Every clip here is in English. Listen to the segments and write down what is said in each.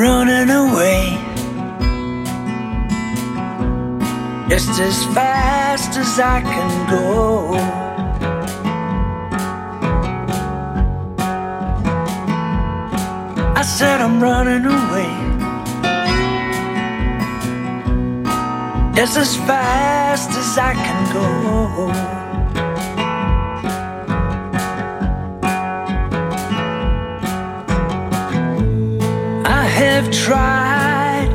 running away just as fast as I can go. I said I'm running away just as fast as I can go. Have tried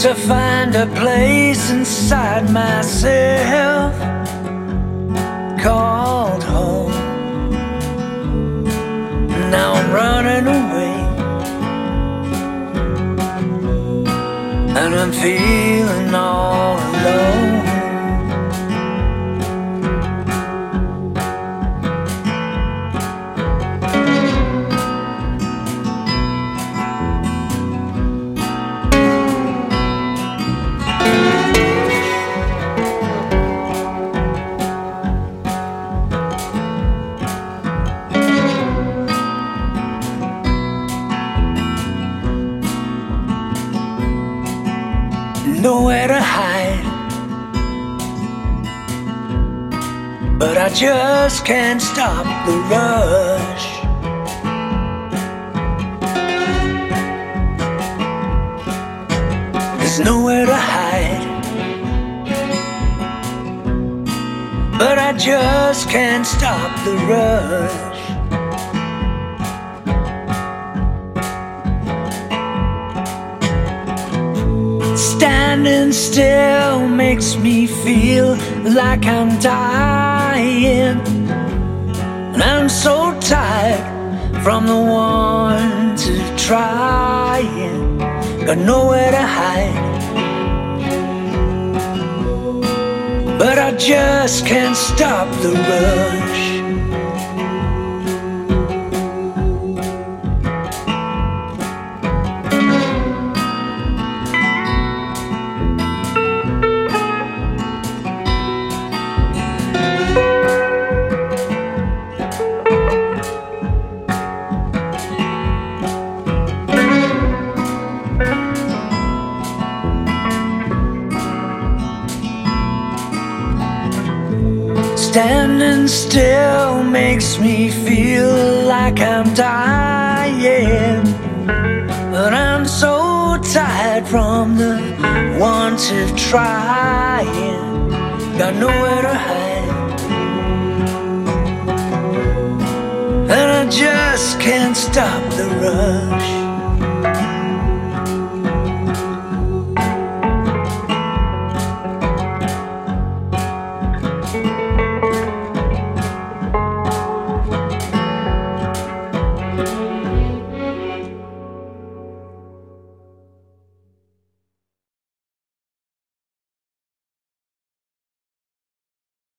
to find a place inside myself called home. Now I'm running away, and I'm feeling all nowhere to hide. But I just can't stop the rush. There's nowhere to hide. But I just can't stop the rush. Standing still makes me feel like I'm dying. And I'm so tired from the want of trying. Got nowhere to hide. But I just can't stop the rush. Standing still makes me feel like I'm dying. But I'm so tired from the want of trying. Got nowhere to hide. And I just can't stop the rush.